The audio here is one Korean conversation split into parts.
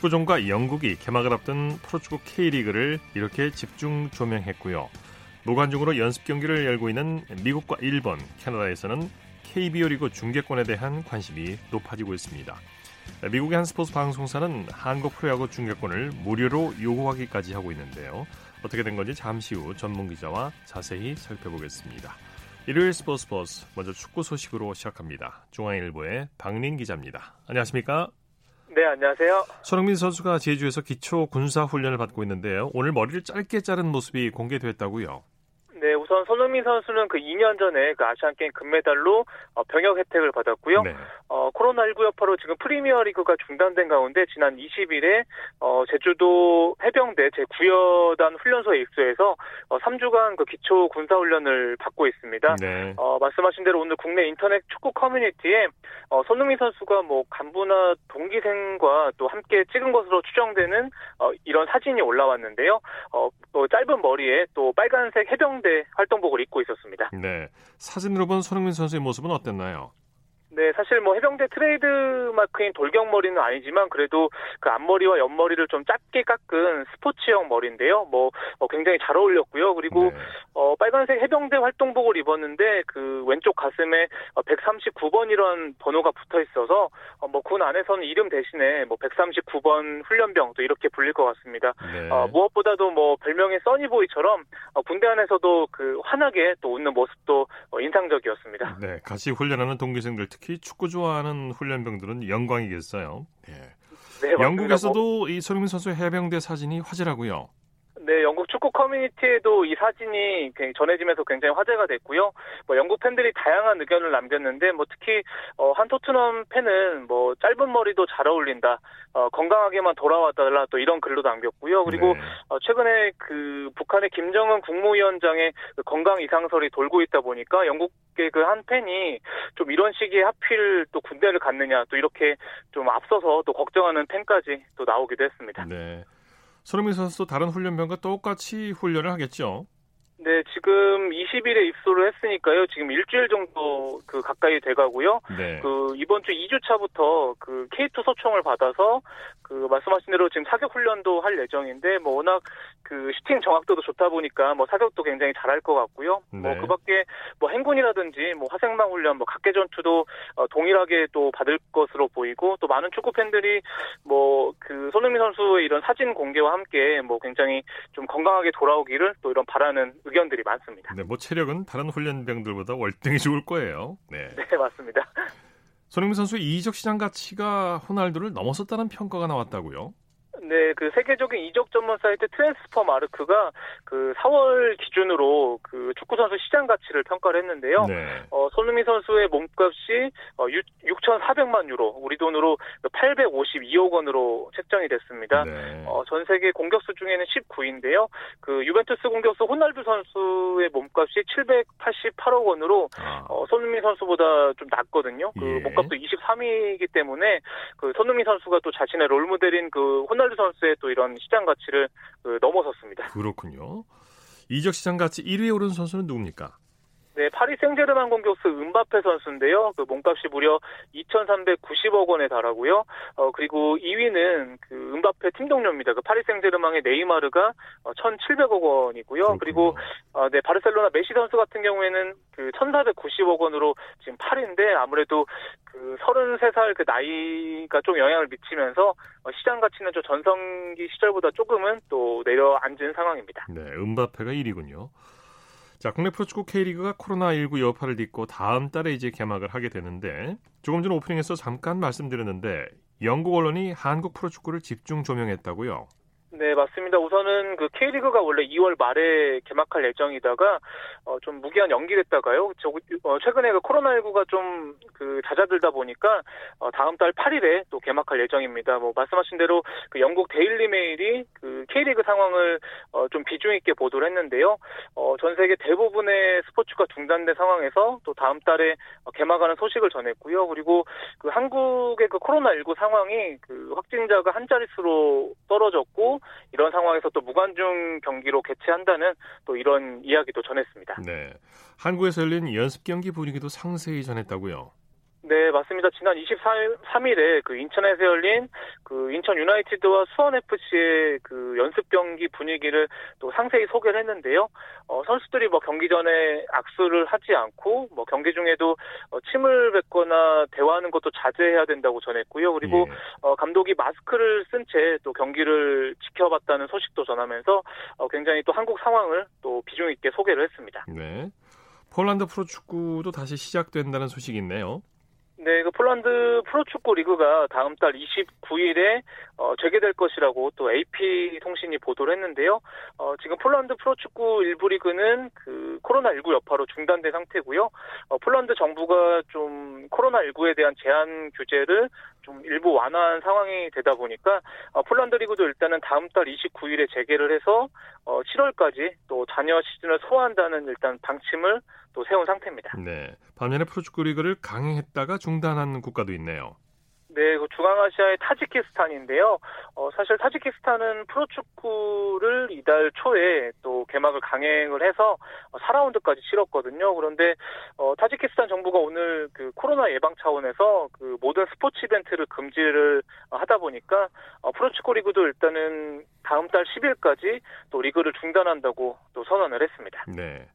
축구종과 영국이 개막을 앞둔 프로축구 K리그를 이렇게 집중 조명했고요. 무관중으로 연습 경기를 열고 있는 미국과 일본, 캐나다에서는 KBO 리그 중계권에 대한 관심이 높아지고 있습니다. 미국의 한 스포츠 방송사는 한국 프로야구 중계권을 무료로 요구하기까지 하고 있는데요. 어떻게 된 건지 잠시 후 전문 기자와 자세히 살펴보겠습니다. 일요일 스포츠 스포츠 먼저 축구 소식으로 시작합니다. 중앙일보의 박린 기자입니다. 안녕하십니까? 네, 안녕하세요. 손흥민 선수가 제주에서 기초 군사 훈련을 받고 있는데요. 오늘 머리를 짧게 자른 모습이 공개됐다고요. 네, 우선 손흥민 선수는 그 2년 전에 그 아시안 게임 금메달로 어, 병역 혜택을 받았고요. 네. 어, 코로나19 여파로 지금 프리미어리그가 중단된 가운데 지난 20일에 어, 제주도 해병대 제9여단 훈련소에 입소해서 어, 3주간 그 기초 군사 훈련을 받고 있습니다. 네. 어, 말씀하신 대로 오늘 국내 인터넷 축구 커뮤니티에 어, 손흥민 선수가 뭐 간부나 동기생과 또 함께 찍은 것으로 추정되는 어, 이런 사진이 올라왔는데요. 어, 또 짧은 머리에 또 빨간색 해병대 활동복을 입고 있었습니다. 네. 사진으로 본 손흥민 선수의 모습은 어땠나요? 네, 사실 뭐 해병대 트레이드 마크인 돌격머리는 아니지만 그래도 그 앞머리와 옆머리를 좀 짧게 깎은 스포츠형 머리인데요. 뭐 어, 굉장히 잘 어울렸고요. 그리고 네. 어, 빨간색 해병대 활동복을 입었는데 그 왼쪽 가슴에 139번 이런 어, 번호가 붙어 있어서 어, 뭐군 안에서는 이름 대신에 뭐 139번 훈련병 도 이렇게 불릴 것 같습니다. 네. 어, 무엇보다도 뭐 별명의 써니보이처럼 어, 군대 안에서도 그 환하게 또 웃는 모습도 어, 인상적이었습니다. 네, 같이 훈련하는 동기생들 특히 축구 좋아하는 훈련병들은 영광이겠어요. 네. 네 영국에서도 뭐... 이 손흥민 선수 해병대 사진이 화제라고요. 네, 영국 축구 커뮤니티에도 이 사진이 전해지면서 굉장히 화제가 됐고요. 뭐 영국 팬들이 다양한 의견을 남겼는데 뭐 특히 어, 한 토트넘 팬은 뭐 짧은 머리도 잘 어울린다. 어, 건강하게만 돌아와달라 또 이런 글도 남겼고요. 그리고 네. 어, 최근에 그 북한의 김정은 국무위원장의 그 건강 이상설이 돌고 있다 보니까 영국의 그 한 팬이 좀 이런 시기에 하필 또 군대를 갔느냐 또 이렇게 좀 앞서서 또 걱정하는 팬까지 또 나오기도 했습니다. 네. 손흥민 선수도 다른 훈련병과 똑같이 훈련을 하겠죠? 네, 지금 20일에 입소를 했으니까요. 지금 일주일 정도 그 가까이 돼가고요. 네. 그 이번 주 2주차부터 그 K2 소총을 받아서 그 말씀하신 대로 지금 사격 훈련도 할 예정인데 뭐 워낙 그 슈팅 정확도도 좋다 보니까 뭐 사격도 굉장히 잘할 것 같고요. 뭐 네. 뭐 그 밖에 뭐 행군이라든지 뭐 화생방 훈련, 뭐 각계 전투도 어, 동일하게 또 받을 것으로 보이고 또 많은 축구 팬들이 뭐 그 손흥민 선수의 이런 사진 공개와 함께 뭐 굉장히 좀 건강하게 돌아오기를 또 이런 바라는 의견들이 많습니다. 네, 뭐 체력은 다른 훈련병들보다 월등히 좋을 거예요. 네, 네 맞습니다. 손흥민 선수의 이적 시장 가치가 호날두를 넘어섰다는 평가가 나왔다고요? 네, 그 세계적인 이적 전문 사이트 트랜스퍼마르크트가 그 4월 기준으로 그 축구 선수 시장 가치를 평가를 했는데요. 네. 어, 손흥민 선수의 몸값이 어, 6,400만 유로, 우리 돈으로 852억 원으로 책정이 됐습니다. 네. 어, 전 세계 공격수 중에는 19인데요. 그 유벤투스 공격수 호날두 선수의 몸값이 788억 원으로 아. 어, 손흥민 선수보다 좀 낮거든요. 그 예. 몸값도 23위이기 때문에 그 손흥민 선수가 또 자신의 롤모델인 그 호날두 선수의 또 이런 시장 가치를 그 넘어섰습니다. 그렇군요. 이적 시장 가치 1위에 오른 선수는 누굽니까? 네, 파리 생제르맹 공격수 은바페 선수인데요. 그 몸값이 무려 2,390억 원에 달하고요. 어, 그리고 2위는 그 은바페 팀 동료입니다. 그 파리 생제르맹의 네이마르가 1,700억 어, 원이고요. 그렇군요. 그리고 어, 네, 바르셀로나 메시 선수 같은 경우에는 그 1,490억 원으로 지금 8위인데 아무래도 그 33살 그 나이가 좀 영향을 미치면서 어, 시장 가치는 좀 전성기 시절보다 조금은 또 내려앉은 상황입니다. 네, 은바페가 1위군요. 자, 국내 프로축구 K리그가 코로나19 여파를 딛고 다음 달에 이제 개막을 하게 되는데 조금 전 오프닝에서 잠깐 말씀드렸는데 영국 언론이 한국 프로축구를 집중 조명했다고요. 네, 맞습니다. 우선은 그 K리그가 원래 2월 말에 개막할 예정이다가 어, 좀 무기한 연기됐다가요. 저, 어, 최근에 그 코로나19가 좀 그 잦아들다 보니까 어, 다음 달 8일에 또 개막할 예정입니다. 뭐 말씀하신 대로 그 영국 데일리 메일이 그 K리그 상황을 어, 좀 비중 있게 보도를 했는데요. 어, 전 세계 대부분의 스포츠가 중단된 상황에서 또 다음 달에 개막하는 소식을 전했고요. 그리고 그 한국의 그 코로나19 상황이 그 확진자가 한 자릿수로 떨어졌고 이런 상황에서 또 무관중 경기로 개최한다는 또 이런 이야기도 전했습니다. 네. 한국에서 열린 연습 경기 분위기도 상세히 전했다고요. 네, 맞습니다. 지난 23일에 그 인천에서 열린 그 인천 유나이티드와 수원 FC의 그 연습 경기 분위기를 또 상세히 소개를 했는데요. 어, 선수들이 뭐 경기 전에 악수를 하지 않고 뭐 경기 중에도 어, 침을 뱉거나 대화하는 것도 자제해야 된다고 전했고요. 그리고 예. 어, 감독이 마스크를 쓴 채 또 경기를 지켜봤다는 소식도 전하면서 어, 굉장히 또 한국 상황을 또 비중 있게 소개를 했습니다. 네. 폴란드 프로축구도 다시 시작된다는 소식이 있네요. 네, 그 폴란드 프로축구 리그가 다음 달 29일에 어, 재개될 것이라고 또 AP 통신이 보도를 했는데요. 어, 지금 폴란드 프로축구 일부 리그는 그 코로나19 여파로 중단된 상태고요. 어, 폴란드 정부가 좀 코로나19에 대한 제한 규제를 좀 일부 완화한 상황이 되다 보니까 어, 폴란드 리그도 일단은 다음 달 29일에 재개를 해서 어, 7월까지 또 잔여 시즌을 소화한다는 일단 방침을 또 세운 상태입니다. 네. 반면에 프로축구 리그를 강행했다가 중단한 국가도 있네요. 네, 그 중앙아시아의 타지키스탄인데요. 어, 사실 타지키스탄은 프로축구를 이달 초에 또 개막을 강행을 해서 4라운드까지 치렀거든요. 그런데 어, 타지키스탄 정부가 오늘 그 코로나 예방 차원에서 그 모든 스포츠 이벤트를 금지를 하다 보니까 어, 프로축구 리그도 일단은 다음 달 10일까지 또 리그를 중단한다고 또 선언을 했습니다. 네.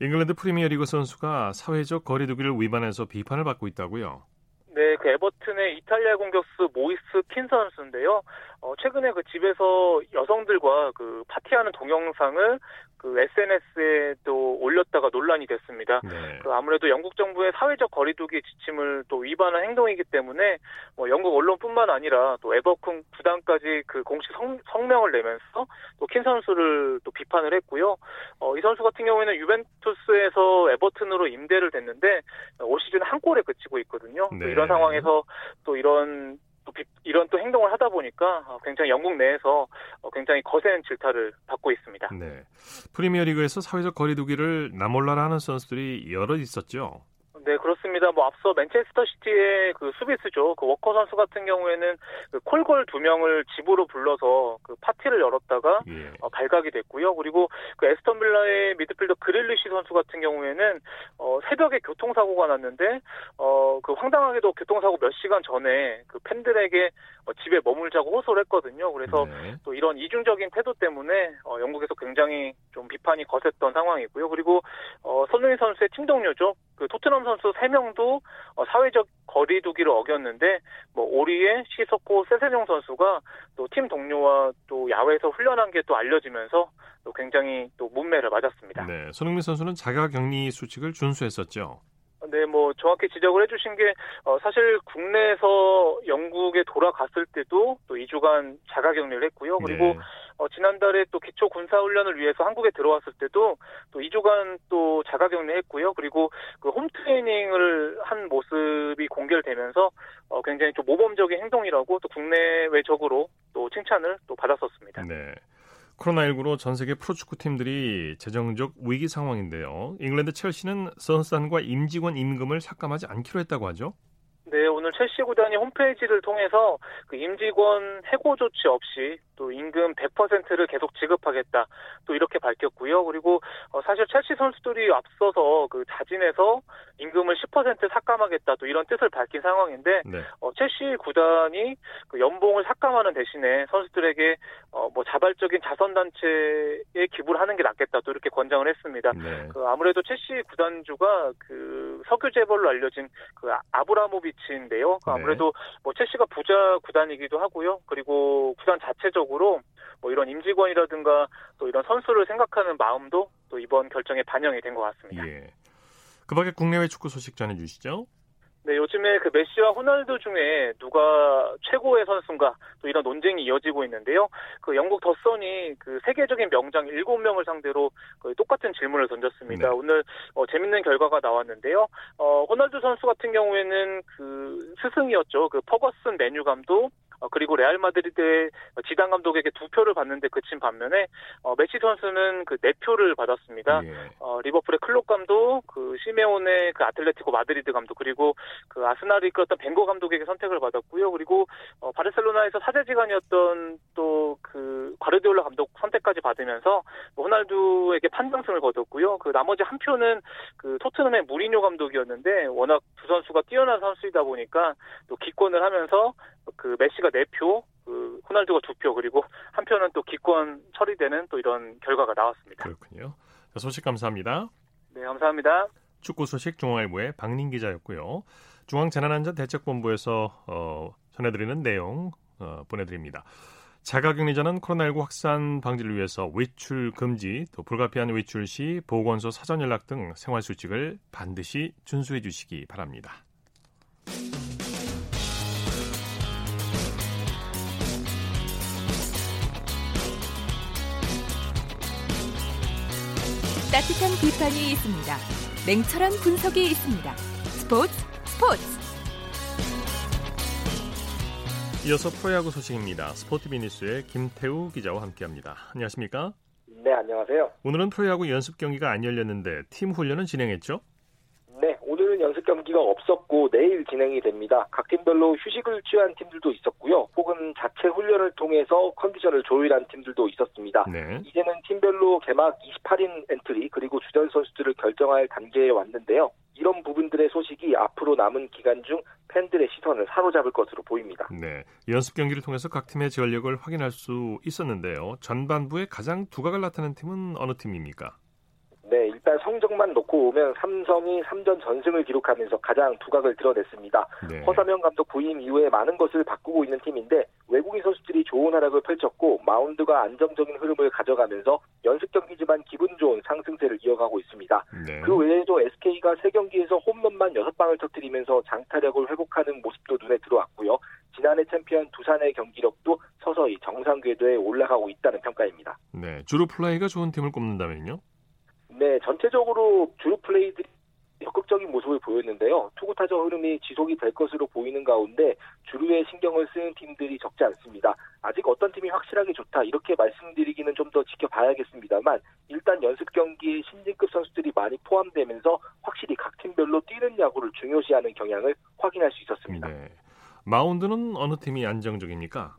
잉글랜드 프리미어리그 선수가 사회적 거리두기를 위반해서 비판을 받고 있다고요? 네, 그 에버튼의 이탈리아 공격수 모이스 킨 선수인데요. 어, 최근에 그 집에서 여성들과 그 파티하는 동영상을 그 SNS에 또 올렸다가 논란이 됐습니다. 네. 그 아무래도 영국 정부의 사회적 거리두기 지침을 또 위반한 행동이기 때문에 뭐 영국 언론뿐만 아니라 또 에버큰 구단까지 그 공식 성, 성명을 내면서 또 킨 선수를 또 비판을 했고요. 어, 이 선수 같은 경우에는 유벤투스에서 에버튼으로 임대를 됐는데 올 시즌 한 골에 그치고 있거든요. 네. 이런 상황에서 또 이런 또 이런 또 행동을 하다 보니까 어, 굉장히 영국 내에서 어, 굉장히 거센 질타를 받고 있습니다. 네. 프리미어리그에서 사회적 거리두기를 나몰라라 하는 선수들이 여러 있었죠. 네, 그렇습니다. 뭐 앞서 맨체스터 시티의 그 수비수죠. 그 워커 선수 같은 경우에는 그 콜걸 두 명을 집으로 불러서 그 파티를 열었다가 예. 어, 발각이 됐고요. 그리고 그 애스턴 빌라의 미드필더 그릴리시 선수 같은 경우에는 어, 새벽에 교통사고가 났는데 어, 그 황당하게도 교통사고 몇 시간 전에 그 팬들에게 어, 집에 머물자고 호소를 했거든요. 그래서 네. 또 이런 이중적인 태도 때문에 어, 영국에서 굉장히 좀 비판이 거셌던 상황이고요. 그리고 어, 손흥민 선수의 팀 동료죠. 그 토트넘 선수 3명도 어, 사회적 거리두기를 어겼는데 뭐 오리의 시석고 세세뇽 선수가 또 팀 동료와 또 야외에서 훈련한 게 또 알려지면서 또 굉장히 또 문매를 맞았습니다. 네, 손흥민 선수는 자가격리 수칙을 준수했었죠. 네, 뭐 정확히 지적을 해주신 게 어, 사실 국내에서 영국에 돌아갔을 때도 또 2주간 자가격리를 했고요. 그리고 네. 어, 지난달에 또 기초 군사 훈련을 위해서 한국에 들어왔을 때도 또 2주간 또 자가 격리했고요. 그리고 그 홈트레이닝을 한 모습이 공개되면서 어, 굉장히 좀 모범적인 행동이라고 또 국내외적으로 또 칭찬을 또 받았었습니다. 네. 코로나19로 전 세계 프로축구 팀들이 재정적 위기 상황인데요. 잉글랜드 첼시는 선수단과 임직원 임금을 삭감하지 않기로 했다고 하죠. 네, 오늘 첼시 구단이 홈페이지를 통해서 그 임직원 해고 조치 없이 또 임금 100%를 계속 지급하겠다. 또 이렇게 밝혔고요. 그리고 어, 사실 첼시 선수들이 앞서서 그 자진해서 임금을 10% 삭감하겠다. 또 이런 뜻을 밝힌 상황인데 네. 어, 첼시 구단이 그 연봉을 삭감하는 대신에 선수들에게 어, 뭐 자발적인 자선 단체에 기부를 하는 게 낫겠다. 또 이렇게 권장을 했습니다. 네. 그 아무래도 첼시 구단주가 그 석유 재벌로 알려진 그 아브라모비치인데요. 그 네. 아무래도 뭐 첼시가 부자 구단이기도 하고요. 그리고 구단 자체적으로 뭐 이런 임직원이라든가 또 이런 선수를 생각하는 마음도 또 이번 결정에 반영이 된 것 같습니다. 예. 그 밖에 국내외 축구 소식 전해주시죠. 네, 요즘에 그 메시와 호날두 중에 누가 최고의 선수인가 또 이런 논쟁이 이어지고 있는데요. 그 영국 더선이 그 세계적인 명장 7명을 상대로 그 똑같은 질문을 던졌습니다. 네. 오늘 어, 재밌는 결과가 나왔는데요. 어, 호날두 선수 같은 경우에는 그 스승이었죠. 그 퍼거슨 맨유 감독 어, 그리고 레알 마드리드의 지단 감독에게 두 표를 받는데 그친 반면에 어, 메시 선수는 그 네 표를 받았습니다. 예. 어, 리버풀의 클롭 감독, 그 시메오네 그 아틀레티코 마드리드 감독 그리고 그 아스날을 이끌었던 벵거 감독에게 선택을 받았고요. 그리고 어, 바르셀로나에서 사제지간이었던 또 그 과르디올라 감독 선택까지 받으면서 뭐 호날두에게 판정승을 거뒀고요. 그 나머지 한 표는 그 토트넘의 무리뉴 감독이었는데 워낙 두 선수가 뛰어난 선수이다 보니까 또 기권을 하면서 그 메시가 4표, 그 호날두가 2표 그리고 한 표는 또 기권 처리되는 또 이런 결과가 나왔습니다. 그렇군요. 소식 감사합니다. 네, 감사합니다. 축구 소식 중앙일보의 박민 기자였고요. 중앙재난안전대책본부에서 어, 전해드리는 내용 어, 보내드립니다. 자가격리자는 코로나19 확산 방지를 위해서 외출 금지, 또 불가피한 외출 시 보건소 사전 연락 등 생활 수칙을 반드시 준수해 주시기 바랍니다. 따뜻한 비판이 있습니다. 냉철한 분석이 있습니다. 스포츠 스포츠 이어서 프로야구 소식입니다. 스포티비 뉴스의 김태우 기자와 함께합니다. 안녕하십니까? 네, 안녕하세요. 오늘은 프로야구 연습 경기가 안 열렸는데 팀 훈련은 진행했죠? 연습 경기가 없었고 내일 진행이 됩니다. 각 팀별로 휴식을 취한 팀들도 있었고요. 혹은 자체 훈련을 통해서 컨디션을 조율한 팀들도 있었습니다. 네. 이제는 팀별로 개막 28인 엔트리 그리고 주전 선수들을 결정할 단계에 왔는데요. 이런 부분들의 소식이 앞으로 남은 기간 중 팬들의 시선을 사로잡을 것으로 보입니다. 네, 연습 경기를 통해서 각 팀의 전력을 확인할 수 있었는데요. 전반부에 가장 두각을 나타낸 팀은 어느 팀입니까? 네, 일단 성적만 놓고 오면 삼성이 3전 전승을 기록하면서 가장 두각을 드러냈습니다. 네. 허사명 감독 부임 이후에 많은 것을 바꾸고 있는 팀인데 외국인 선수들이 좋은 활약을 펼쳤고 마운드가 안정적인 흐름을 가져가면서 연습 경기지만 기분 좋은 상승세를 이어가고 있습니다. 네. 그 외에도 SK가 3경기에서 홈런만 6방을 터뜨리면서 장타력을 회복하는 모습도 눈에 들어왔고요. 지난해 챔피언 두산의 경기력도 서서히 정상 궤도에 올라가고 있다는 평가입니다. 네, 주루 플레이가 좋은 팀을 꼽는다면요? 네, 전체적으로 주루 플레이들이 적극적인 모습을 보였는데요. 투고타저 흐름이 지속이 될 것으로 보이는 가운데 주루에 신경을 쓰는 팀들이 적지 않습니다. 아직 어떤 팀이 확실하게 좋다 이렇게 말씀드리기는 좀 더 지켜봐야겠습니다만 일단 연습 경기에 신진급 선수들이 많이 포함되면서 확실히 각 팀별로 뛰는 야구를 중요시하는 경향을 확인할 수 있었습니다. 네. 마운드는 어느 팀이 안정적입니까?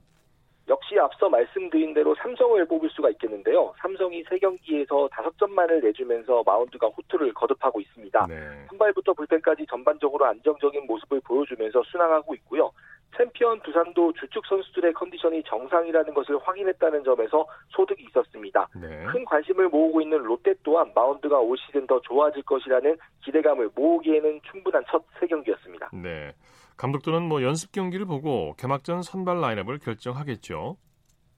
역시 앞서 말씀드린 대로 삼성을 뽑을 수가 있겠는데요. 삼성이 3경기에서 5점만을 내주면서 마운드가 호투를 거듭하고 있습니다. 네. 선발부터 불펜까지 전반적으로 안정적인 모습을 보여주면서 순항하고 있고요. 챔피언 두산도 주축 선수들의 컨디션이 정상이라는 것을 확인했다는 점에서 소득이 있었습니다. 네. 큰 관심을 모으고 있는 롯데 또한 마운드가 올 시즌 더 좋아질 것이라는 기대감을 모으기에는 충분한 첫 세 경기였습니다. 네. 감독들은 뭐 연습 경기를 보고 개막전 선발 라인업을 결정하겠죠.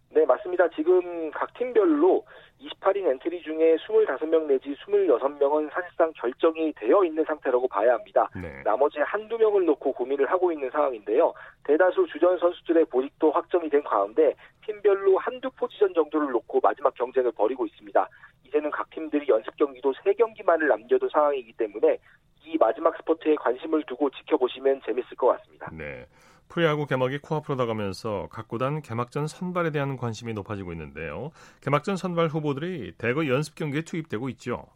네, 맞습니다. 지금 각 팀별로 28인 엔트리 중에 25명 내지 26명은 사실상 결정이 되어 있는 상태라고 봐야 합니다. 네. 나머지 한두 명을 놓고 고민을 하고 있는 상황인데요. 대다수 주전 선수들의 보직도 확정이 된 가운데 팀별로 한두 포지션 정도를 놓고 마지막 경쟁을 벌이고 있습니다. 이제는 각 팀들이 연습 경기도 3경기만을 남겨둔 상황이기 때문에 이 마지막 스포츠에 관심을 두고 지켜보시면 재밌을 것 같습니다. 네. 프로야구 개막이 코앞으로 다가면서 각 구단 개막전 선발에 대한 관심이 높아지고 있는데요. 개막전 선발 후보들이 대거 연습 경기에 투입되고 있죠.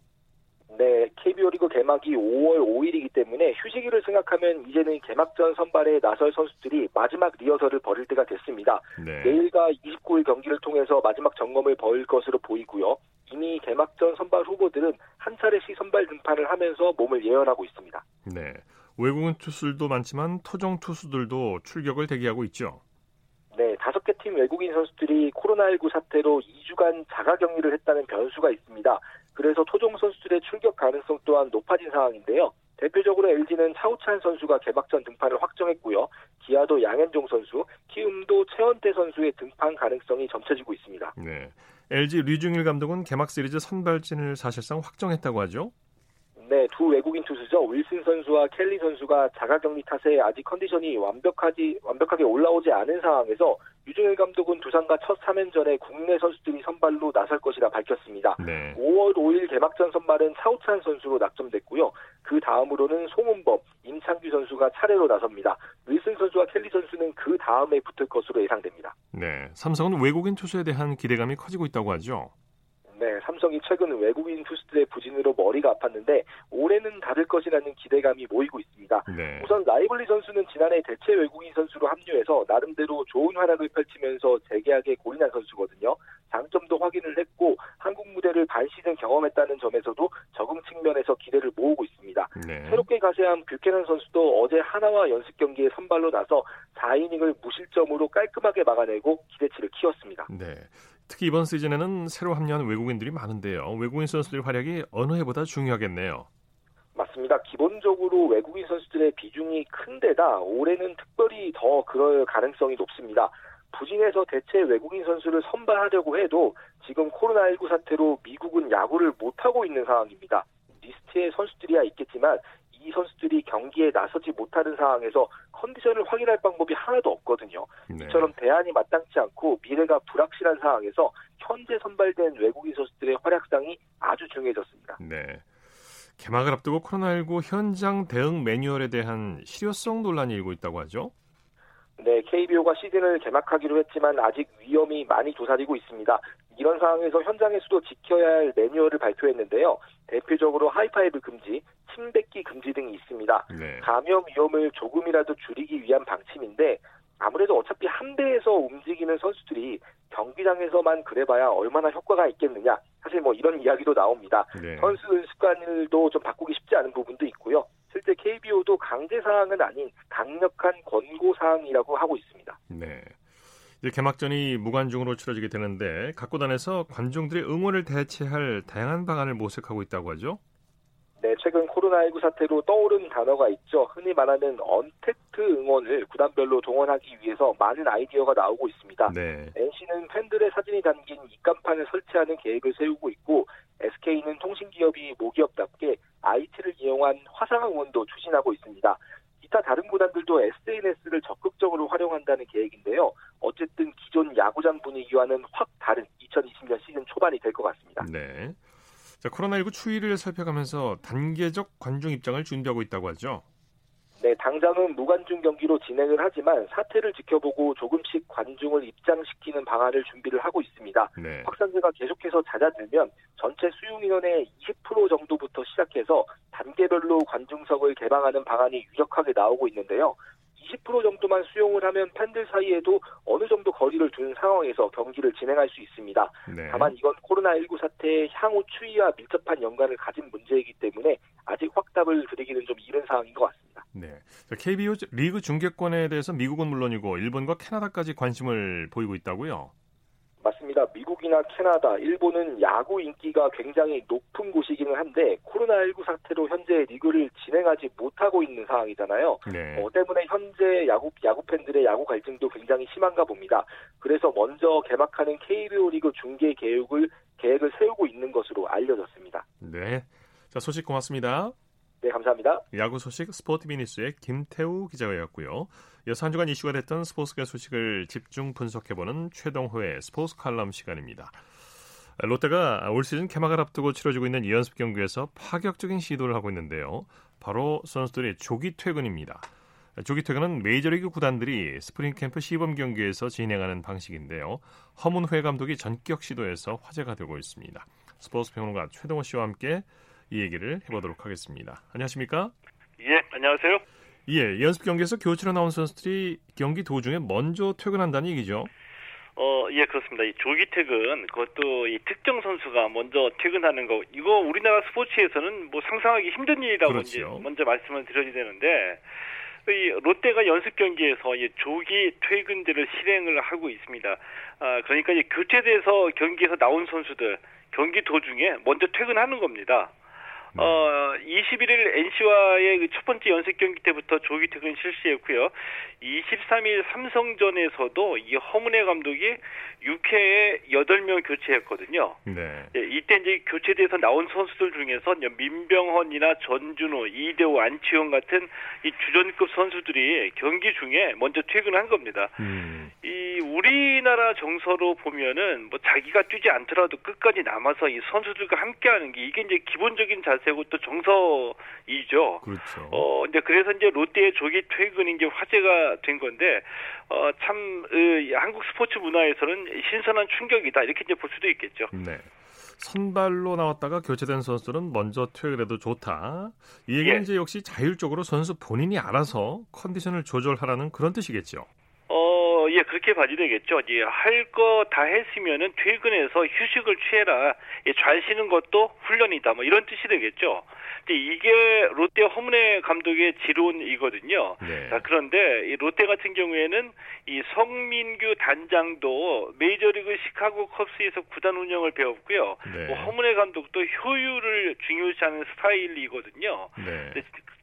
네, KBO 리그 개막이 5월 5일이기 때문에 휴식일을 생각하면 이제는 개막전 선발에 나설 선수들이 마지막 리허설을 벌일 때가 됐습니다. 네. 내일과 29일 경기를 통해서 마지막 점검을 벌일 것으로 보이고요. 이미 개막전 선발 후보들은 한 차례씩 선발 등판을 하면서 몸을 예언하고 있습니다. 네. 외국인 투수들도 많지만 토종 투수들도 출격을 대기하고 있죠. 네, 다섯 개 팀 외국인 선수들이 코로나19 사태로 2주간 자가 격리를 했다는 변수가 있습니다. 그래서 토종 선수들의 출격 가능성 또한 높아진 상황인데요. 대표적으로 LG는 차우찬 선수가 개막전 등판을 확정했고요. 기아도 양현종 선수, 키움도 최원태 선수의 등판 가능성이 점쳐지고 있습니다. 네. LG 류중일 감독은 개막 시리즈 선발진을 사실상 확정했다고 하죠. 네, 두 외국인 투수죠. 윌슨 선수와 켈리 선수가 자가 격리 탓에 아직 컨디션이 완벽하지 완벽하게 올라오지 않은 상황에서 유중일 감독은 두산과 첫 3연전에 국내 선수들이 선발로 나설 것이라 밝혔습니다. 네. 5월 5일 개막전 선발은 차우찬 선수로 낙점됐고요. 그 다음으로는 송은범, 임창규 선수가 차례로 나섭니다. 윌슨 선수와 켈리 선수는 선수는 그 다음에 붙을 것으로 예상됩니다. 네, 삼성은 외국인 투수에 대한 기대감이 커지고 있다고 하죠. 네, 삼성이 최근 외국인 투수들의 부진으로 머리가 아팠는데 올해는 다를 것이라는 기대감이 모이고 있습니다. 네. 우선 라이블리 선수는 지난해 대체 외국인 선수로 합류해서 나름대로 좋은 활약을 펼치면서 재계약에 골인한 선수거든요. 장점도 확인을 했고 한국 무대를 반 시즌 경험했다는 점에서도 적응 측면에서 기대를 모으고 있습니다. 네. 새롭게 가세한 뷰캐넌 선수도 어제 한화와 연습 경기에 선발로 나서 4이닝을 무실점으로 깔끔하게 막아내고 기대치를 키웠습니다. 네. 특히 이번 시즌에는 새로 합류한 외국인들이 많은데요. 외국인 선수들의 활약이 어느 해보다 중요하겠네요. 맞습니다. 기본적으로 외국인 선수들의 비중이 큰 데다 올해는 특별히 더 그럴 가능성이 높습니다. 부진해서 대체 외국인 선수를 선발하려고 해도 지금 코로나19 사태로 미국은 야구를 못하고 있는 상황입니다. 리스트에 선수들이야 있겠지만 이 선수들이 경기에 나서지 못하는 상황에서 컨디션을 확인할 방법이 하나도 없거든요. 네. 이처럼 대안이 마땅치 않고 미래가 불확실한 상황에서 현재 선발된 외국인 선수들의 활약상이 아주 중요해졌습니다. 네. 개막을 앞두고 코로나19 현장 대응 매뉴얼에 대한 실효성 논란이 일고 있다고 하죠. 네, KBO가 시즌을 개막하기로 했지만 아직 위험이 많이 도사리고 있습니다. 이런 상황에서 현장에서도 지켜야 할 매뉴얼을 발표했는데요. 대표적으로 하이파이브 금지, 침 뱉기 금지 등이 있습니다. 네. 감염 위험을 조금이라도 줄이기 위한 방침인데 아무래도 어차피 함대에서 움직이는 선수들이 경기장에서만 그래봐야 얼마나 효과가 있겠느냐. 사실 뭐 이런 이야기도 나옵니다. 네. 선수 습관을도 좀 바꾸기 쉽지 않은 부분도 있고요. 실제 KBO도 강제 사항은 아닌 강력한 권고 사항이라고 하고 있습니다. 네. 이제 개막전이 무관중으로 치러지게 되는데 각 구단에서 관중들의 응원을 대체할 다양한 방안을 모색하고 있다고 하죠. 네, 최근 코로나19 사태로 떠오른 단어가 있죠. 흔히 말하는 언택트 응원을 구단별로 동원하기 위해서 많은 아이디어가 나오고 있습니다. 네. NC는 팬들의 사진이 담긴 입간판을 설치하는 계획을 세우고 있고 SK는 통신기업이 모기업답게 IT를 이용한 화상 응원도 추진하고 있습니다. 기타 다른 구단들도 SNS를 적극적으로 활용한다는 계획인데요. 기존 야구장 분위기와는 확 다른 2020년 시즌 초반이 될 것 같습니다. 네. 자, 코로나19 추이를 살펴가면서 단계적 관중 입장을 준비하고 있다고 하죠. 네, 당장은 무관중 경기로 진행을 하지만 사태를 지켜보고 조금씩 관중을 입장시키는 방안을 준비를 하고 있습니다. 네. 확산세가 계속해서 잦아들면 전체 수용 인원의 20% 정도부터 시작해서 단계별로 관중석을 개방하는 방안이 유력하게 나오고 있는데요. 20% 정도만 수용을 하면 팬들 사이에도 어느 정도 거리를 두는 상황에서 경기를 진행할 수 있습니다. 네. 다만 이건 코로나19 사태의 향후 추이와 밀접한 연관을 가진 문제이기 때문에 아직 확답을 드리기는 좀 이른 상황인 것 같습니다. 네. KBO 리그 중계권에 대해서 미국은 물론이고 일본과 캐나다까지 관심을 보이고 있다고요? 맞습니다. 미국이나 캐나다, 일본은 야구 인기가 굉장히 높은 곳이기는 한데 코로나19 사태로 현재 리그를 진행하지 못하고 있는 상황이잖아요. 네. 어, 때문에 현재 야구 야구 팬들의 야구 갈증도 굉장히 심한가 봅니다. 그래서 먼저 개막하는 KBO 리그 중계 계획을 계획을 세우고 있는 것으로 알려졌습니다. 네. 자, 소식 고맙습니다. 네, 감사합니다. 야구 소식 스포티비니스의 김태우 기자였고요. 여서 한 주간 이슈가 됐던 스포츠계 소식을 집중 분석해보는 최동호의 스포츠 칼럼 시간입니다. 롯데가 올 시즌 개막을 앞두고 치러지고 있는 이 연습 경기에서 파격적인 시도를 하고 있는데요. 바로 선수들의 조기 퇴근입니다. 조기 퇴근은 메이저리그 구단들이 스프링 캠프 시범 경기에서 진행하는 방식인데요. 허문회 감독이 전격 시도해서 화제가 되고 있습니다. 스포츠 평론가 최동호 씨와 함께 이 얘기를 해보도록 하겠습니다. 안녕하십니까? 예, 안녕하세요. 예, 연습 경기에서 교체로 나온 선수들이 경기 도중에 먼저 퇴근한다는 얘기죠. 어, 예, 그렇습니다. 이 조기 퇴근, 그것도 이 특정 선수가 먼저 퇴근하는 거, 이거 우리나라 스포츠에서는 뭐 상상하기 힘든 일이라고. 이제 먼저 말씀을 드려야 되는데, 이 롯데가 연습 경기에서 이 조기 퇴근들을 실행을 하고 있습니다. 아, 그러니까 이 교체돼서 경기에서 나온 선수들 경기 도중에 먼저 퇴근하는 겁니다. 네. 어, 21일 NC와의 그첫 번째 연습 경기 때부터 조기 퇴근 실시했고요. 23일 삼성전에서도 이 허문회 감독이 6회에 8명 교체했거든요. 네. 예, 이때 이제 교체돼서 나온 선수들 중에서 민병헌이나 전준호, 이대호, 안치홍 같은 이 주전급 선수들이 경기 중에 먼저 퇴근한 겁니다. 음. 이 우리나라 우리나라 정서로 보면은 뭐 자기가 뛰지 않더라도 끝까지 남아서 이 선수들과 함께하는 게 이게 이제 기본적인 자세 고 또 정서이죠. 그렇죠. 어, 이제 그래서 이제 롯데의 조기 퇴근이 이제 화제가 된 건데 어, 참 으, 한국 스포츠 문화에서는 신선한 충격이다 이렇게 이제 볼 수도 있겠죠. 네. 선발로 나왔다가 교체된 선수는 먼저 퇴근해도 좋다. 이 얘기는 예. 이제 역시 자율적으로 선수 본인이 알아서 컨디션을 조절하라는 그런 뜻이겠죠. 어, 예, 그렇게 봐야 되겠죠. 예, 할 거 다 했으면은 퇴근해서 휴식을 취해라. 예, 잘 쉬는 것도 훈련이다. 뭐 이런 뜻이 되겠죠. 이게 롯데 허문회 감독의 지론이거든요. 네. 자, 그런데 이 롯데 같은 경우에는 이 성민규 단장도 메이저리그 시카고 컵스에서 구단 운영을 배웠고요. 네. 뭐 허문회 감독도 효율을 중요시하는 스타일이거든요. 네.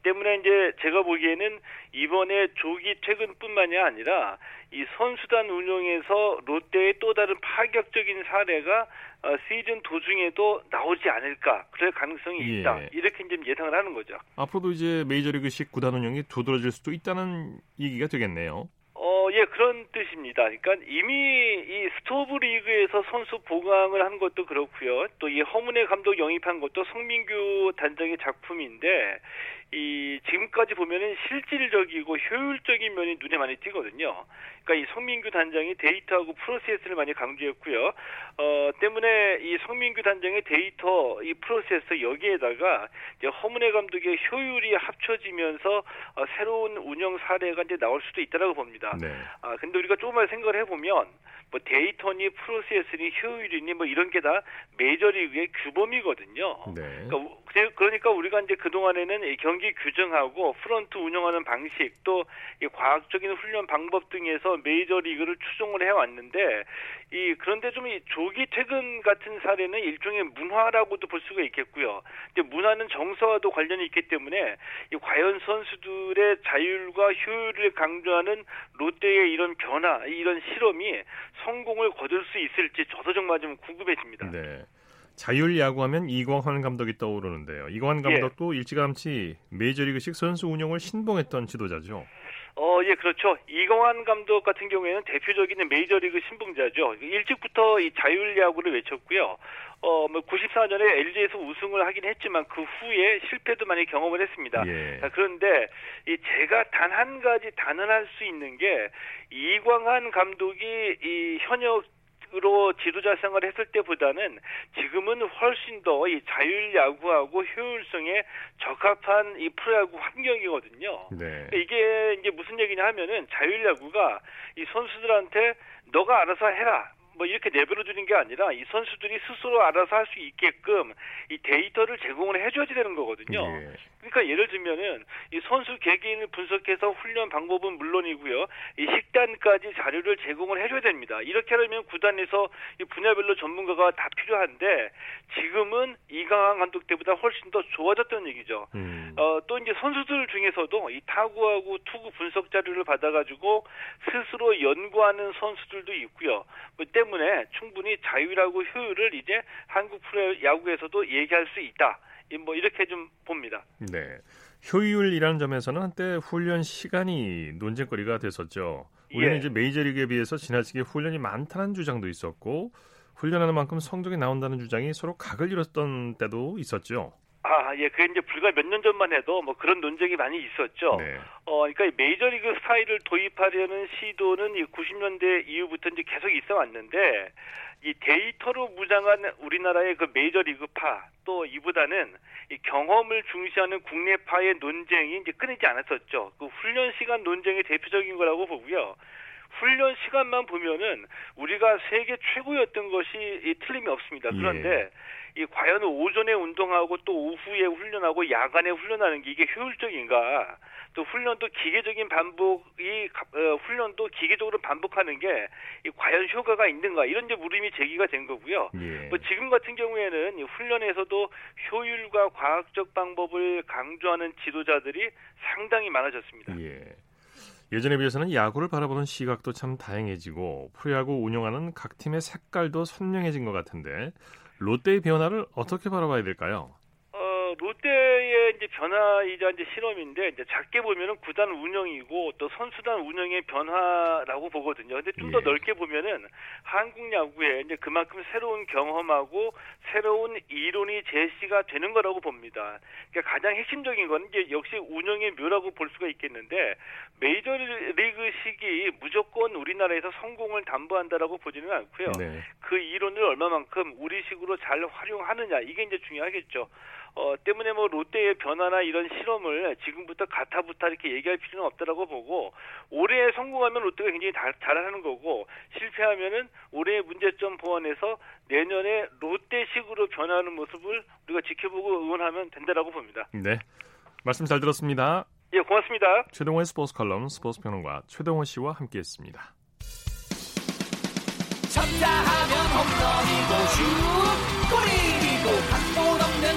때문에 이제 제가 보기에는 이번에 조기 퇴근뿐만이 아니라 이 선수단 운영에서 롯데의 또 다른 파격적인 사례가 어, 시즌 도중에도 나오지 않을까 그럴 가능성이 있다 예. 이렇게 이제 예상을 하는 거죠. 앞으로도 이제 메이저리그식 구단 운영이 두드러질 수도 있다는 얘기가 되겠네요. 어, 예, 그런 뜻입니다. 그러니까 이미 이 스토브 리그에서 선수 보강을 한 것도 그렇고요. 또 이 허문의 감독 영입한 것도 성민규 단장의 작품인데 이 지금까지 보면은 실질적이고 효율적인 면이 눈에 많이 띄거든요. 그러니까 이 성민규 단장이 데이터하고 프로세스를 많이 강조했고요. 어 때문에 이 성민규 단장의 데이터 이 프로세스 여기에다가 이제 허문회 감독의 효율이 합쳐지면서 어, 새로운 운영 사례가 이제 나올 수도 있다라고 봅니다. 네. 아 근데 우리가 조금만 생각을 해보면 뭐 데이터니 프로세스니 효율이니 뭐 이런 게 다 메이저리그의 규범이거든요. 네. 그러니까, 그러니까 우리가 이제 그 동안에는 경기 규정하고 프런트 운영하는 방식 또 과학적인 훈련 방법 등에서 메이저 리그를 추종을 해왔는데 이 그런데 좀 이 조기 퇴근 같은 사례는 일종의 문화라고도 볼 수가 있겠고요. 근데 문화는 정서와도 관련이 있기 때문에 이 과연 선수들의 자율과 효율을 강조하는 롯데의 이런 변화, 이런 실험이 성공을 거둘 수 있을지 저도 정말 좀 궁금해집니다. 네. 자율 야구하면 이광환 감독이 떠오르는데요. 이광환 예. 감독도 예. 일찌감치 메이저리그식 선수 운영을 신봉했던 지도자죠. 어, 예, 그렇죠. 이광환 감독 같은 경우에는 대표적인 메이저리그 신봉자죠. 일찍부터 이 자율 야구를 외쳤고요. 어, 뭐 94년에 LG에서 우승을 하긴 했지만 그 후에 실패도 많이 경험을 했습니다. 예. 자, 그런데 이 제가 단 한 가지 단언할 수 있는 게 이광한 감독이 이 현역 으로 지도자 생활을 했을 때보다는 지금은 훨씬 더 이 자율 야구하고 효율성에 적합한 이 프로야구 환경이거든요. 네. 이게 이제 무슨 얘기냐 하면은 자율 야구가 이 선수들한테 너가 알아서 해라. 뭐 이렇게 내버려 두는 게 아니라 이 선수들이 스스로 알아서 할 수 있게끔 이 데이터를 제공을 해줘야 되는 거거든요. 예. 그러니까 예를 들면은 이 선수 개개인을 분석해서 훈련 방법은 물론이고요. 이 식단까지 자료를 제공을 해줘야 됩니다. 이렇게 하려면 구단에서 이 분야별로 전문가가 다 필요한데 지금은 이강한 감독 때보다 훨씬 더 좋아졌다는 얘기죠. 음. 어, 또 이제 선수들 중에서도 이 타구하고 투구 분석 자료를 받아가지고 스스로 연구하는 선수들도 있고요. 그 때문에 충분히 자율하고 효율을 이제 한국 프로 야구에서도 얘기할 수 있다. 뭐 이렇게 좀 봅니다. 네. 효율이라는 점에서는 한때 훈련 시간이 논쟁거리가 됐었죠. 우리는 예. 이제 메이저리그에 비해서 지나치게 훈련이 많다는 주장도 있었고 훈련하는 만큼 성적이 나온다는 주장이 서로 각을 이뤘던 때도 있었죠. 아, 예, 그게 이제 불과 몇 년 전만 해도 뭐 그런 논쟁이 많이 있었죠. 네. 어, 그러니까 메이저리그 스타일을 도입하려는 시도는 이 90년대 이후부터 이제 계속 있어 왔는데 이 데이터로 무장한 우리나라의 그 메이저리그파 또 이보다는 이 경험을 중시하는 국내파의 논쟁이 이제 끊이지 않았었죠. 그 훈련 시간 논쟁이 대표적인 거라고 보고요. 훈련 시간만 보면은 우리가 세계 최고였던 것이 틀림이 없습니다. 그런데 예. 이 과연 오전에 운동하고 또 오후에 훈련하고 야간에 훈련하는 게 이게 효율적인가? 또 훈련도 기계적인 반복이 어, 훈련도 기계적으로 반복하는 게 과연 효과가 있는가 이런 이제 물음이 제기가 된 거고요. 예. 뭐 지금 같은 경우에는 훈련에서도 효율과 과학적 방법을 강조하는 지도자들이 상당히 많아졌습니다. 예. 예전에 비해서는 야구를 바라보는 시각도 참 다양해지고 프로야구 운영하는 각 팀의 색깔도 선명해진 것 같은데 롯데의 변화를 어떻게 바라봐야 될까요? 어, 롯데 의 롯데의 이제 변화이자 이제 실험인데 이제 작게 보면은 구단 운영이고 또 선수단 운영의 변화라고 보거든요. 근데 좀더 예. 넓게 보면은 한국 야구에 이제 그만큼 새로운 경험하고 새로운 이론이 제시가 되는 거라고 봅니다. 그러니까 가장 핵심적인 건 이제 역시 운영의 묘라고 볼 수가 있겠는데 메이저리그 시기 무조건 우리나라에서 성공을 담보한다라고 보지는 않고요. 네. 그 이론을 얼마만큼 우리식으로 잘 활용하느냐 이게 이제 중요하겠죠. 어, 때문에 뭐 롯데의 변화나 이런 실험을 지금부터 가타부타 이렇게 얘기할 필요는 없다라고 보고 올해 성공하면 롯데가 굉장히 다, 잘하는 거고 실패하면은 올해의 문제점 보완해서 내년에 롯데식으로 변하는 모습을 우리가 지켜보고 응원하면 된다라고 봅니다. 네. 말씀 잘 들었습니다. 예, 고맙습니다. 최동호의 스포츠 칼럼 스포츠 평론가 최동호 씨와 함께 했습니다. 쳤다 하면 홈런이고 슛 골이고 없는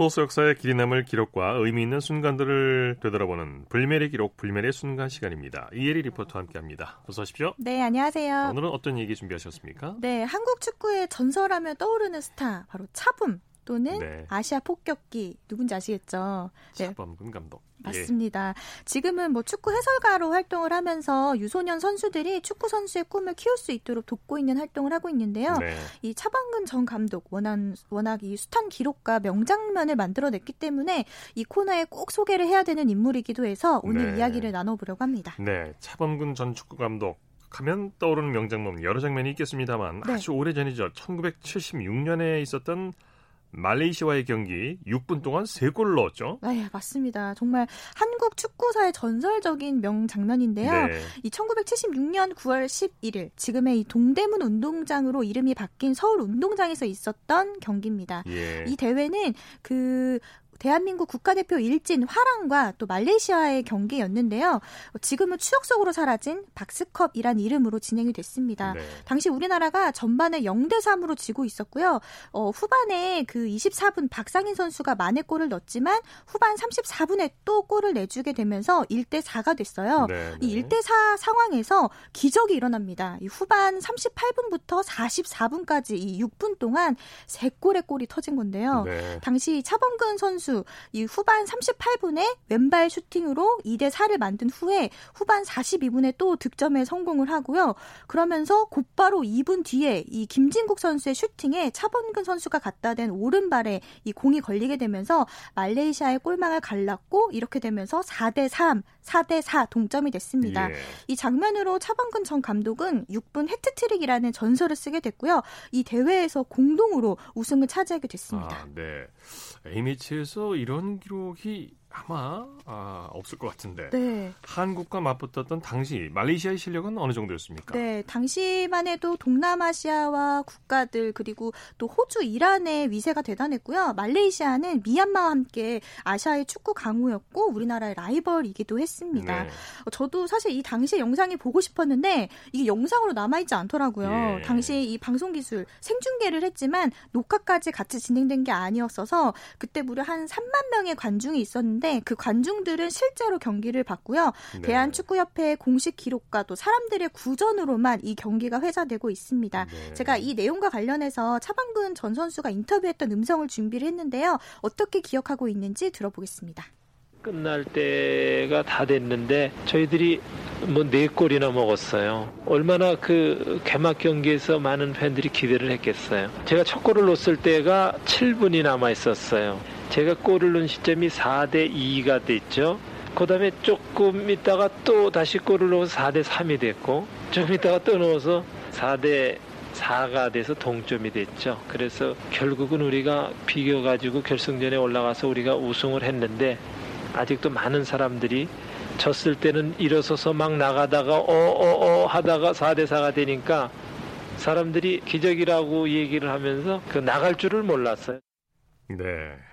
스포츠 역사의 길이 남을 기록과 의미 있는 순간들을 되돌아보는 불멸의 기록, 불멸의 순간 시간입니다. 이혜리 리포터와 함께합니다. 어서 오십시오. 네, 안녕하세요. 오늘은 어떤 얘기 준비하셨습니까? 네, 한국 축구의 전설하면 떠오르는 스타 바로 차붐 또는 네. 아시아 폭격기 누군지 아시겠죠? 네. 차범근 감독. 맞습니다. 예. 지금은 뭐 축구 해설가로 활동을 하면서 유소년 선수들이 축구 선수의 꿈을 키울 수 있도록 돕고 있는 활동을 하고 있는데요. 네. 이 차범근 전 감독 워낙 워낙 이 숱한 기록과 명장면을 만들어냈기 때문에 이 코너에 꼭 소개를 해야 되는 인물이기도 해서 오늘 네. 이야기를 나눠보려고 합니다. 네, 차범근 전 축구 감독 하면 떠오르는 명장면 여러 장면이 있겠습니다만 네. 아주 오래 전이죠. 1976년에 있었던 말레이시아와의 경기 6분 동안 3골 넣었죠. 네, 맞습니다. 정말 한국 축구사의 전설적인 명장면인데요. 네. 이 1976년 9월 11일 지금의 이 동대문 운동장으로 이름이 바뀐 서울 운동장에서 있었던 경기입니다. 예. 이 대회는 그 대한민국 국가대표 일진 화랑과 또 말레이시아의 경기였는데요. 지금은 추억 속으로 사라진 박스컵이란 이름으로 진행이 됐습니다. 네. 당시 우리나라가 전반에 0대 3으로 지고 있었고요. 어, 후반에 그 24분 박상인 선수가 만회 골을 넣었지만 후반 34분에 또 골을 내주게 되면서 1대 4가 됐어요. 네, 네. 이 1대 4 상황에서 기적이 일어납니다. 이 후반 38분부터 44분까지 이 6분 동안 3골의 골이 터진 건데요. 네. 당시 차범근 선수 선수 이 후반 38분에 왼발 슈팅으로 2대 4를 만든 후에 후반 42분에 또 득점에 성공을 하고요. 그러면서 곧바로 2분 뒤에 이 김진국 선수의 슈팅에 차범근 선수가 갖다 댄 오른발에 이 공이 걸리게 되면서 말레이시아의 골망을 갈랐고 이렇게 되면서 4대 3, 4대 4 동점이 됐습니다. 예. 이 장면으로 차범근 전 감독은 6분 해트트릭이라는 전설을 쓰게 됐고요. 이 대회에서 공동으로 우승을 차지하게 됐습니다. 아, 네. A매치에서 이런 기록이 아마 아, 없을 것 같은데 네. 한국과 맞붙었던 당시 말레이시아의 실력은 어느 정도였습니까? 네, 당시만 해도 동남아시아와 국가들 그리고 또 호주, 이란의 위세가 대단했고요. 말레이시아는 미얀마와 함께 아시아의 축구 강호였고 우리나라의 라이벌이기도 했습니다. 네. 어, 저도 사실 이 당시 영상이 보고 싶었는데 이게 영상으로 남아있지 않더라고요. 예. 당시 이 방송 기술 생중계를 했지만 녹화까지 같이 진행된 게 아니었어서 그때 무려 한 3만 명의 관중이 있었는데 있는데 그 관중들은 실제로 경기를 봤고요. 네. 대한축구협회 공식 기록과 또 사람들의 구전으로만 이 경기가 회자되고 있습니다. 네. 제가 이 내용과 관련해서 차범근 전 선수가 인터뷰했던 음성을 준비를 했는데요. 어떻게 기억하고 있는지 들어보겠습니다. 끝날 때가 다 됐는데 저희들이 뭐 네 골이나 먹었어요. 얼마나 그 개막 경기에서 많은 팬들이 기대를 했겠어요. 제가 첫 골을 넣었을 때가 7분이 남아 있었어요. 제가 골을 넣은 시점이 4대 2가 됐죠. 그 다음에 조금 있다가 또 다시 골을 넣어서 4대 3이 됐고, 좀 있다가 또 넣어서 4대 4가 돼서 동점이 됐죠. 그래서 결국은 우리가 비겨가지고 결승전에 올라가서 우리가 우승을 했는데, 아직도 많은 사람들이 졌을 때는 일어서서 막 나가다가 어어어 어, 하다가 4대 4가 되니까 사람들이 기적이라고 얘기를 하면서 그 나갈 줄을 몰랐어요. 네.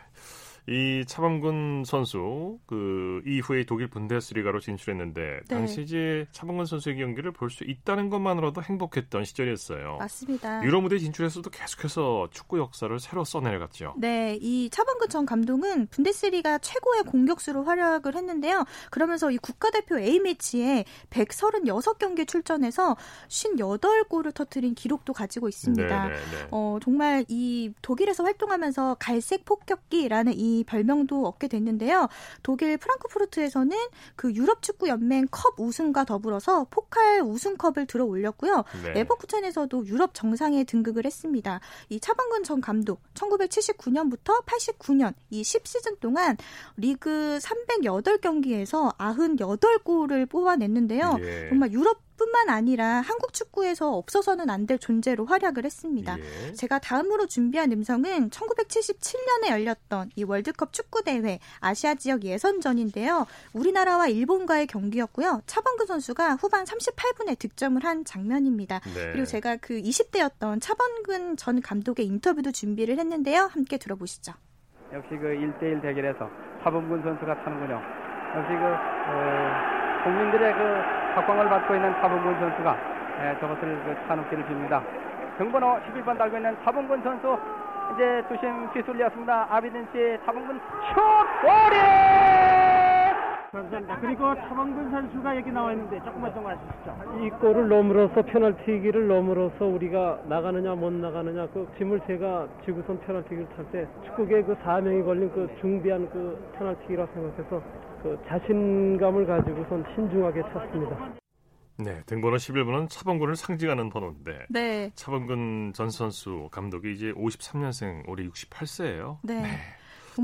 이 차범근 선수 그 이후에 독일 분데스리가로 진출했는데 네. 당시 이제 차범근 선수의 경기를 볼 수 있다는 것만으로도 행복했던 시절이었어요. 맞습니다. 유럽 무대 진출해서도 계속해서 축구 역사를 새로 써내려갔죠. 네, 이 차범근 전 감독은 분데스리가 최고의 공격수로 활약을 했는데요. 그러면서 이 국가대표 A 매치에 136경기 출전해서 58골을 터트린 기록도 가지고 있습니다. 네, 네, 네. 어, 정말 이 독일에서 활동하면서 갈색 폭격기라는 이 별명도 얻게 됐는데요. 독일 프랑크푸르트에서는 그 유럽 축구 연맹 컵 우승과 더불어서 포칼 우승컵을 들어 올렸고요. 네. 레버쿠첸에서도 유럽 정상에 등극을 했습니다. 이 차범근 전 감독 1979년부터 89년 이 10시즌 동안 리그 308경기에서 98골을 뽑아냈는데요. 예. 정말 유럽 뿐만 아니라 한국 축구에서 없어서는 안 될 존재로 활약을 했습니다. 예. 제가 다음으로 준비한 음성은 1977년에 열렸던 이 월드컵 축구 대회 아시아 지역 예선전인데요. 우리나라와 일본과의 경기였고요. 차범근 선수가 후반 38분에 득점을 한 장면입니다. 네. 그리고 제가 그 20대였던 차범근 전 감독의 인터뷰도 준비를 했는데요. 함께 들어보시죠. 역시 그 1대1 대결에서 차범근 선수가 타는군요. 역시 그 어, 국민들의 그 각광을 받고 있는 차범근 선수가 예, 저것을 그 타놓기를 빕니다. 등번호 11번 달고 있는 차범근 선수 이제 투심 기술이었습니다. 아비든 씨 차범근 슛 골이! 감사합니다. 그리고 차범근 선수가 여기 나와 있는데 조금만 좀 아시죠? 이 골을 넘으로써 페널티기를 넘으로써 우리가 나가느냐 못 나가느냐 그 짐을 제가 지구선 페널티기를 탈 때 축구계 그 사명이 걸린 그 중대한 그 페널티기라 생각해서 그 자신감을 가지고선 신중하게 찼습니다. 네, 등번호 11번은 차범근을 상징하는 번호인데 네. 차범근 전 선수 감독이 이제 53년생 올해 68세예요. 네. 네.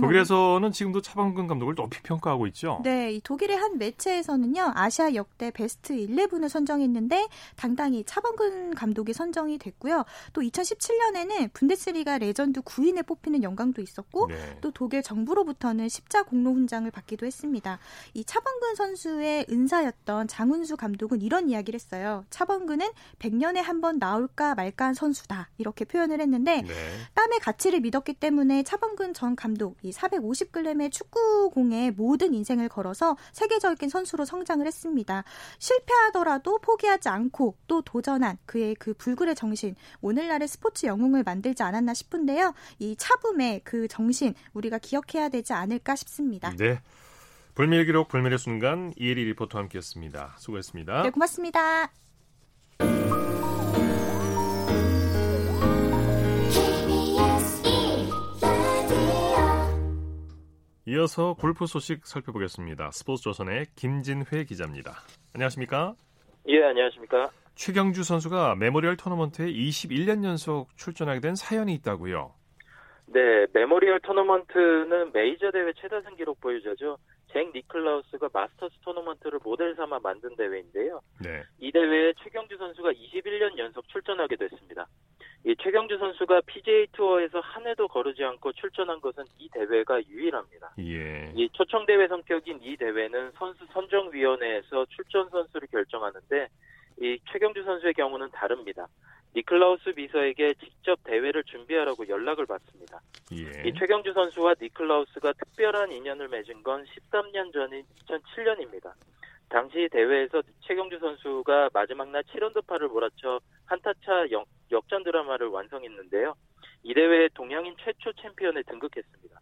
독일에서는 지금도 차범근 감독을 높이 평가하고 있죠. 네, 이 독일의 한 매체에서는요 아시아 역대 베스트 11을 선정했는데 당당히 차범근 감독이 선정이 됐고요. 또 2017년에는 분데스리가 레전드 9인에 뽑히는 영광도 있었고 네. 또 독일 정부로부터는 십자 공로 훈장을 받기도 했습니다. 이 차범근 선수의 은사였던 장운수 감독은 이런 이야기를 했어요. 차범근은 100년에 한 번 나올까 말까 한 선수다 이렇게 표현을 했는데 네. 땀의 가치를 믿었기 때문에 차범근 전 감독 이 450g의 축구공에 모든 인생을 걸어서 세계적인 선수로 성장을 했습니다. 실패하더라도 포기하지 않고 또 도전한 그의 그 불굴의 정신, 오늘날의 스포츠 영웅을 만들지 않았나 싶은데요. 이 차붐의 그 정신 우리가 기억해야 되지 않을까 싶습니다. 네. 불밀 기록 불밀의 순간 이혜리 리포터와 함께했습니다. 수고했습니다. 네, 고맙습니다. 이어서 골프 소식 살펴보겠습니다. 스포츠조선의 김진회 기자입니다. 안녕하십니까? 예, 안녕하십니까? 최경주 선수가 메모리얼 토너먼트에 21년 연속 출전하게 된 사연이 있다고요. 네, 메모리얼 토너먼트는 메이저 대회 최다승 기록 보유자죠. 잭 니클라우스가 마스터스 토너먼트를 모델 삼아 만든 대회인데요. 네. 이 대회에 최경주 선수가 21년 연속 출전하게 됐습니다. 이 최경주 선수가 PGA 투어에서 한 해도 거르지 않고 출전한 것은 이 대회가 유일합니다. 예. 이 초청 대회 성격인 이 대회는 선수 선정위원회에서 출전 선수를 결정하는데 이 최경주 선수의 경우는 다릅니다. 니클라우스 비서에게 직접 대회를 준비하라고 연락을 받습니다. 예. 이 최경주 선수와 니클라우스가 특별한 인연을 맺은 건 13년 전인 2007년입니다. 당시 대회에서 최경주 선수가 마지막 날 7언더파를 몰아쳐 한타차 역, 역전 드라마를 완성했는데요. 이 대회 동양인 최초 챔피언에 등극했습니다.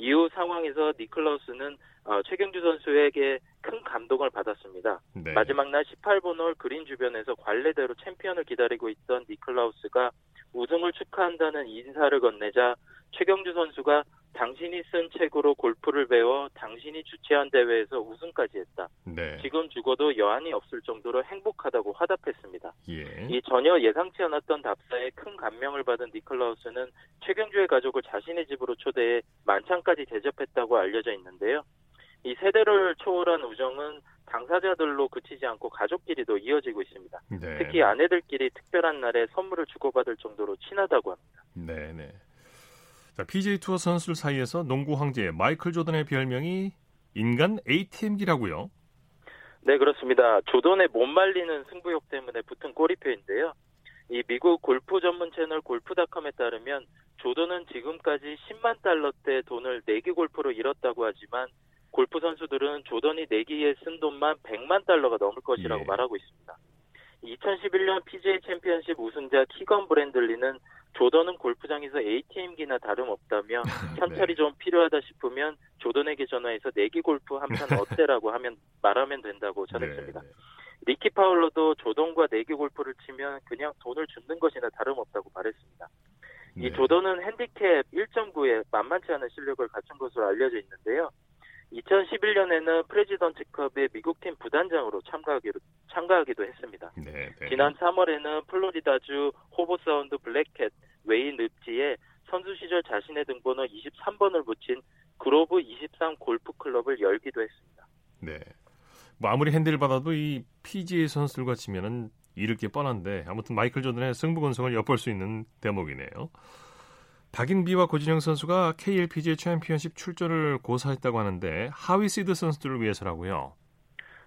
이후 상황에서 니클라우스는 어, 최경주 선수에게 큰 감동을 받았습니다. 네. 마지막 날 18번 홀 그린 주변에서 관례대로 챔피언을 기다리고 있던 니클라우스가 우승을 축하한다는 인사를 건네자 최경주 선수가 당신이 쓴 책으로 골프를 배워 당신이 주최한 대회에서 우승까지 했다. 네. 지금 죽어도 여한이 없을 정도로 행복하다고 화답했습니다. 예. 이 전혀 예상치 않았던 답사에 큰 감명을 받은 니클라우스는 최경주의 가족을 자신의 집으로 초대해 만찬까지 대접했다고 알려져 있는데요. 이 세대를 초월한 우정은 당사자들로 그치지 않고 가족끼리도 이어지고 있습니다. 네. 특히 아내들끼리 특별한 날에 선물을 주고받을 정도로 친하다고 합니다. 네, 네. 자, PJ 투어 선수들 사이에서 농구 황제 마이클 조던의 별명이 인간 ATM기라고요. 네, 그렇습니다. 조던의 못 말리는 승부욕 때문에 붙은 꼬리표인데요. 이 미국 골프 전문 채널 골프닷컴에 따르면 조던은 지금까지 10만 달러대 돈을 내기 골프로 잃었다고 하지만 골프 선수들은 조던이 내기에 쓴 돈만 100만 달러가 넘을 것이라고 예. 말하고 있습니다. 2011년 PGA 챔피언십 우승자 키건 브래들리는 조던은 골프장에서 ATM기나 다름없다며 현찰이 네. 좀 필요하다 싶으면 조던에게 전화해서 내기 골프 한 판 어때라고 하면 말하면 된다고 전했습니다. 네. 리키 파울러도 조던과 내기 골프를 치면 그냥 돈을 주는 것이나 다름없다고 말했습니다. 네. 이 조던은 핸디캡 1.9에 만만치 않은 실력을 갖춘 것으로 알려져 있는데요. 2011년에는 프레지던트컵의 미국팀 부단장으로 참가하기로, 참가하기도 했습니다. 네, 네. 지난 3월에는 플로리다주 호브사운드 블랙캣 웨이 늪지에 선수 시절 자신의 등번호 23번을 붙인 그로브 23 골프 클럽을 열기도 했습니다. 네. 뭐 아무리 핸디를 받아도 이 PGA 선수들과 치면은 잃을 게 뻔한데 아무튼 마이클 조던의 승부 근성을 엿볼 수 있는 대목이네요. 박인비와 고진영 선수가 KLPGA 챔피언십 출전을 고사했다고 하는데 하위 시드 선수들을 위해서라고요.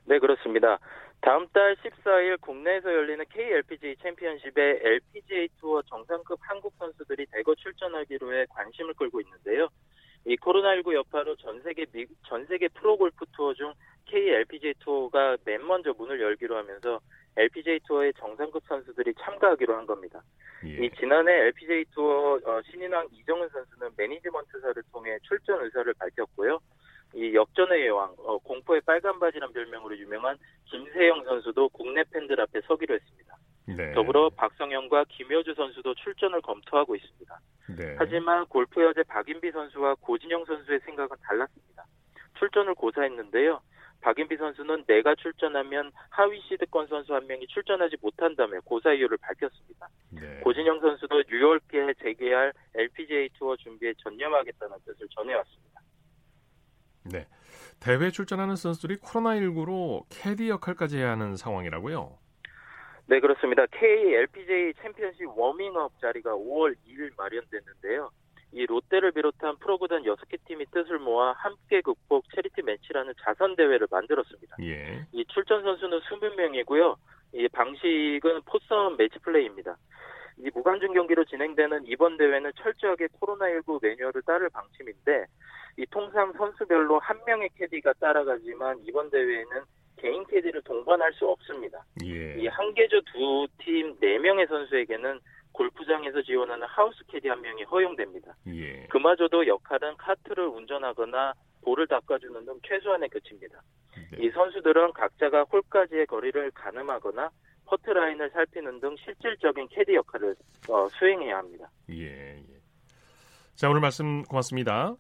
네, 그렇습니다. 다음 달 14일 국내에서 열리는 KLPGA 챔피언십에 LPGA 투어 정상급 한국 선수들이 대거 출전하기로 해 관심을 끌고 있는데요. 이 코로나19 여파로 전 세계 미, 전 세계 프로 골프 투어 중 KLPGA 투어가 맨 먼저 문을 열기로 하면서 LPGA 투어의 정상급 선수들이 참가하기로 한 겁니다. 예. 이 지난해 LPGA 투어 어, 신인왕 이정은 선수는 매니지먼트사를 통해 출전 의사를 밝혔고요. 이 역전의 여왕, 어, 공포의 빨간 바지란 별명으로 유명한 김세영 선수도 국내 팬들 앞에 서기로 했습니다. 네. 더불어 박성현과 김효주 선수도 출전을 검토하고 있습니다. 네. 하지만 골프 여제 박인비 선수와 고진영 선수의 생각은 달랐습니다. 출전을 고사했는데요. 박인비 선수는 내가 출전하면 하위 시드권 선수 한 명이 출전하지 못한다며 고사 이유를 밝혔습니다. 네. 고진영 선수도 6월께 재개할 LPGA 투어 준비에 전념하겠다는 뜻을 전해왔습니다. 네. 대회 출전하는 선수들이 코로나19로 캐디 역할까지 해야 하는 상황이라고요? 네, 그렇습니다. KLPGA 챔피언십 워밍업 자리가 5월 2일 마련됐는데요. 이 롯데를 비롯한 프로구단 6개 팀이 뜻을 모아 함께 극복 채리티 매치라는 자선 대회를 만들었습니다. 예. 이 출전 선수는 20명이고요. 이 방식은 포섬 매치 플레이입니다. 이 무관중 경기로 진행되는 이번 대회는 철저하게 코로나19 매뉴얼을 따를 방침인데 이 통상 선수별로 한 명의 캐디가 따라가지만 이번 대회에는 개인 캐디를 동반할 수 없습니다. 예. 이 한 개 조 두 팀 네 명의 선수에게는 골프장에서 지원하는 하우스 캐디 한 명이 허용됩니다. 예. 그마저도 역할은 카트를 운전하거나 볼을 닦아주는 등 최소한에 그칩니다. 네. 이 선수들은 각자가 홀까지의 거리를 가늠하거나 퍼트 라인을 살피는 등 실질적인 캐디 역할을 어, 수행해야 합니다. 예, 예. 자, 오늘 말씀 고맙습니다.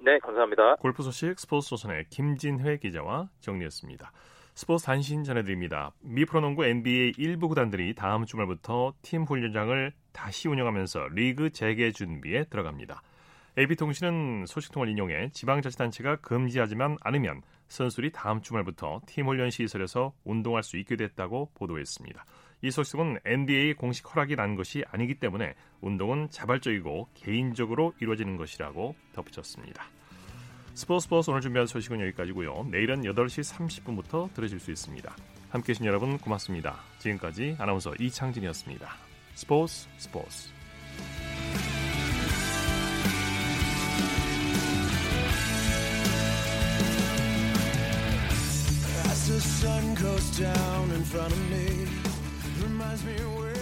네, 감사합니다. 골프 소식 스포츠 조선의 김진회 기자와 정리했습니다. 스포츠 단신 전해드립니다. 미 프로농구 NBA 일부 구단들이 다음 주말부터 팀 훈련장을 다시 운영하면서 리그 재개 준비에 들어갑니다. AP통신은 소식통을 인용해 지방자치단체가 금지하지만 않으면 선수들이 다음 주말부터 팀 훈련 시설에서 운동할 수 있게 됐다고 보도했습니다. 이 소식은 NBA 공식 허락이 난 것이 아니기 때문에 운동은 자발적이고 개인적으로 이루어지는 것이라고 덧붙였습니다. 스포츠 스포츠 오늘 준비한 소식은 여기까지고요. 내일은 8시 30분부터 들으실 수 있습니다. 함께해 주신 여러분 고맙습니다. 지금까지 아나운서 이창진이었습니다. 스포츠 스포츠 reminds me where